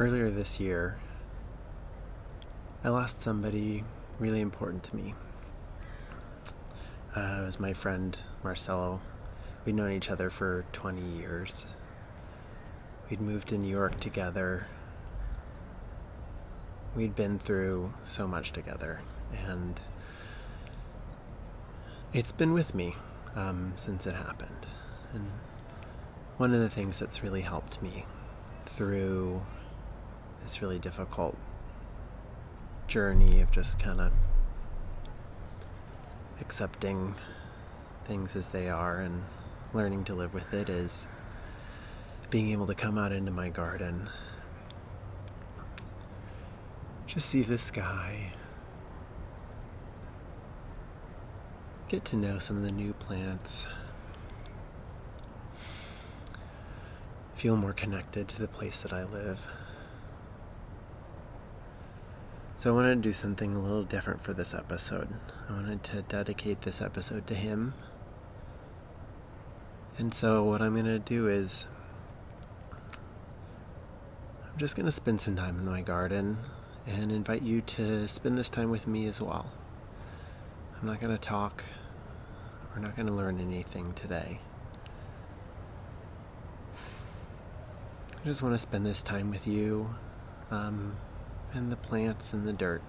earlier this year, I lost somebody really important to me. Uh, it was my friend Marcelo. We'd known each other for 20 years. We'd moved to New York together. We'd been through so much together, and it's been with me um, since it happened. And one of the things that's really helped me through this really difficult journey of just kind of accepting things as they are and learning to live with it is being able to come out into my garden, just see the sky, get to know some of the new plants, feel more connected to the place that I live. So I wanted to do something a little different for this episode. I wanted to dedicate this episode to him. And so what I'm going to do is I'm just going to spend some time in my garden and invite you to spend this time with me as well. I'm not going to talk. We're not going to learn anything today. I just want to spend this time with you. Um, and the plants and the dirt.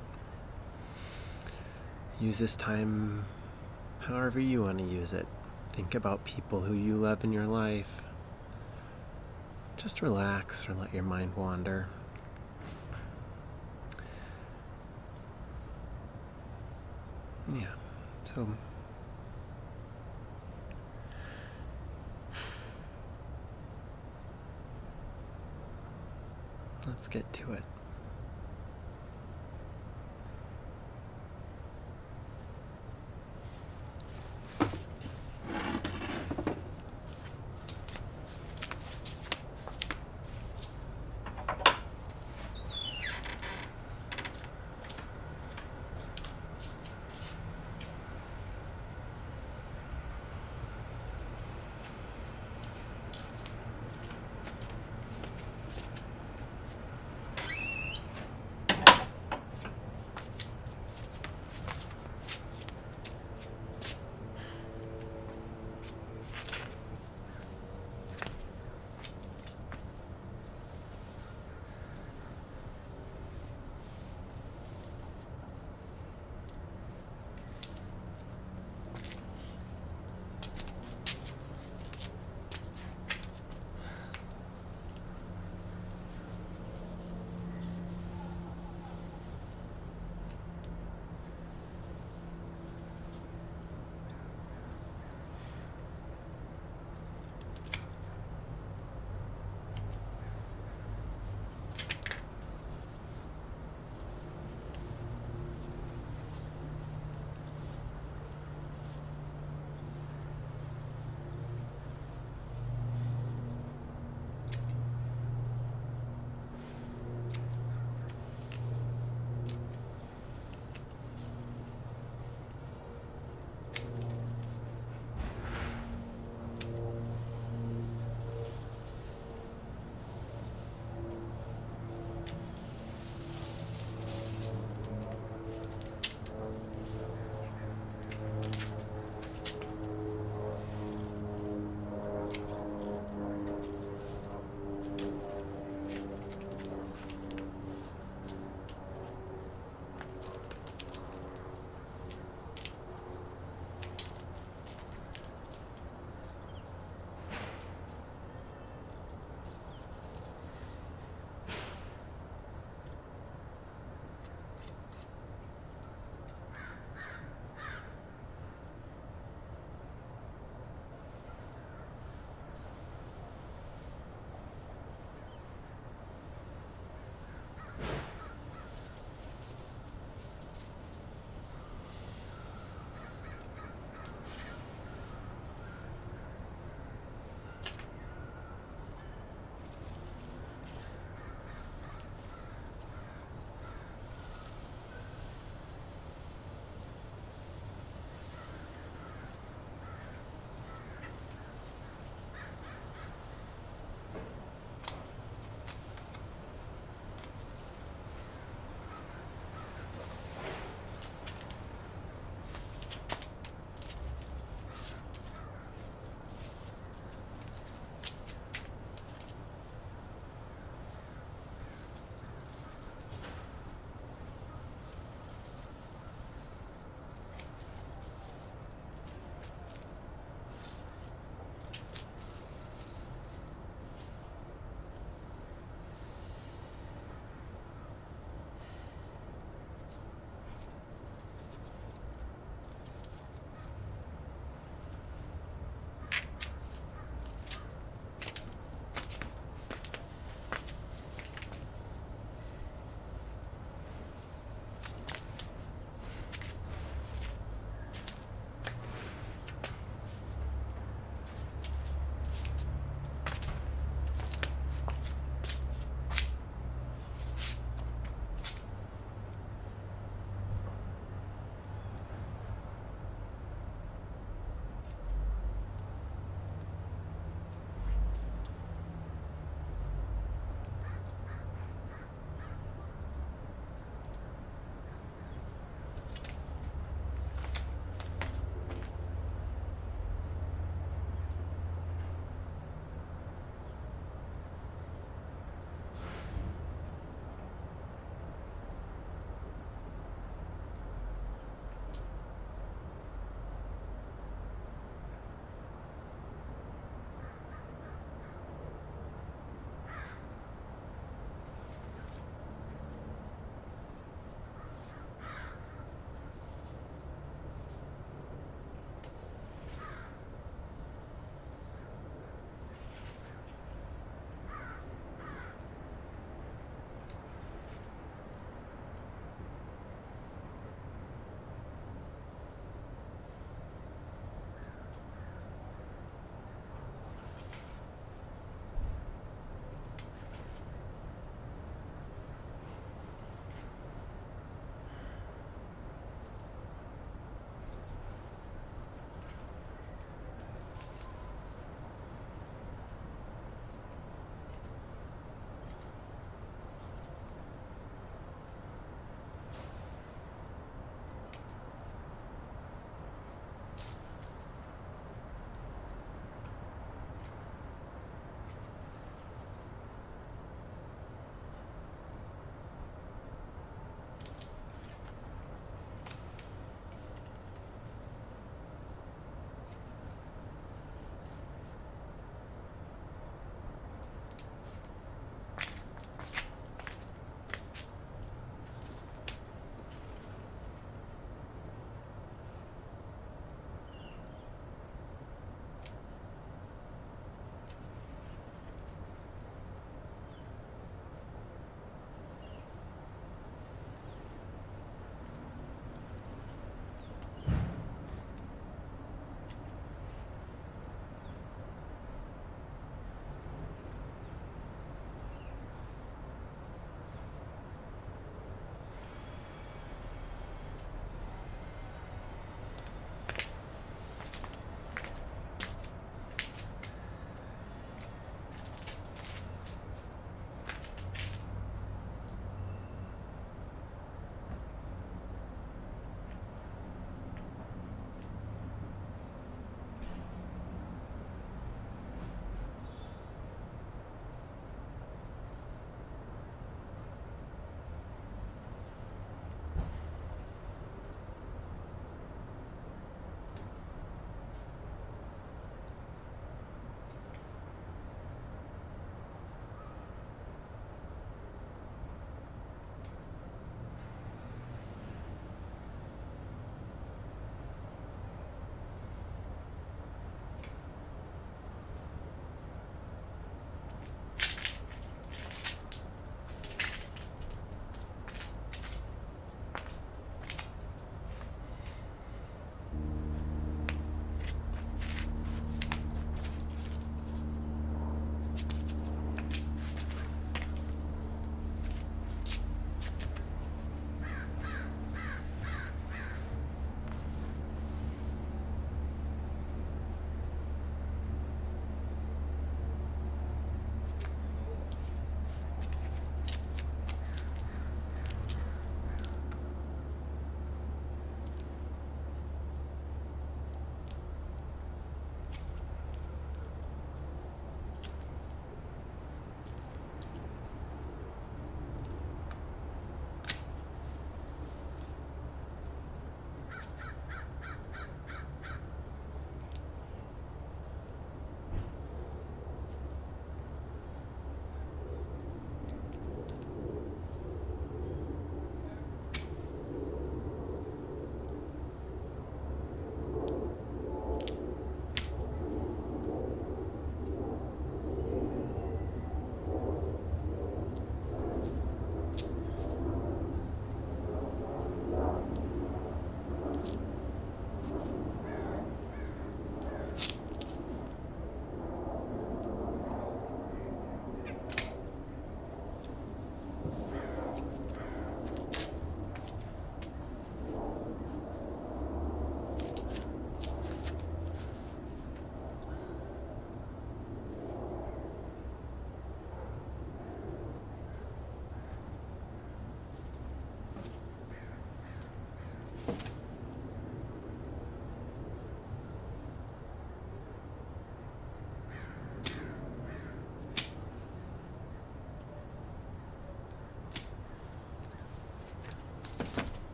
Use this time however you want to use it. Think about people who you love in your life. Just relax or let your mind wander. Yeah, so let's get to it.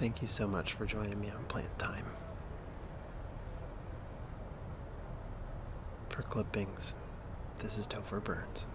Thank you so much for joining me on Plant Time. For clippings, this is Topher Burns.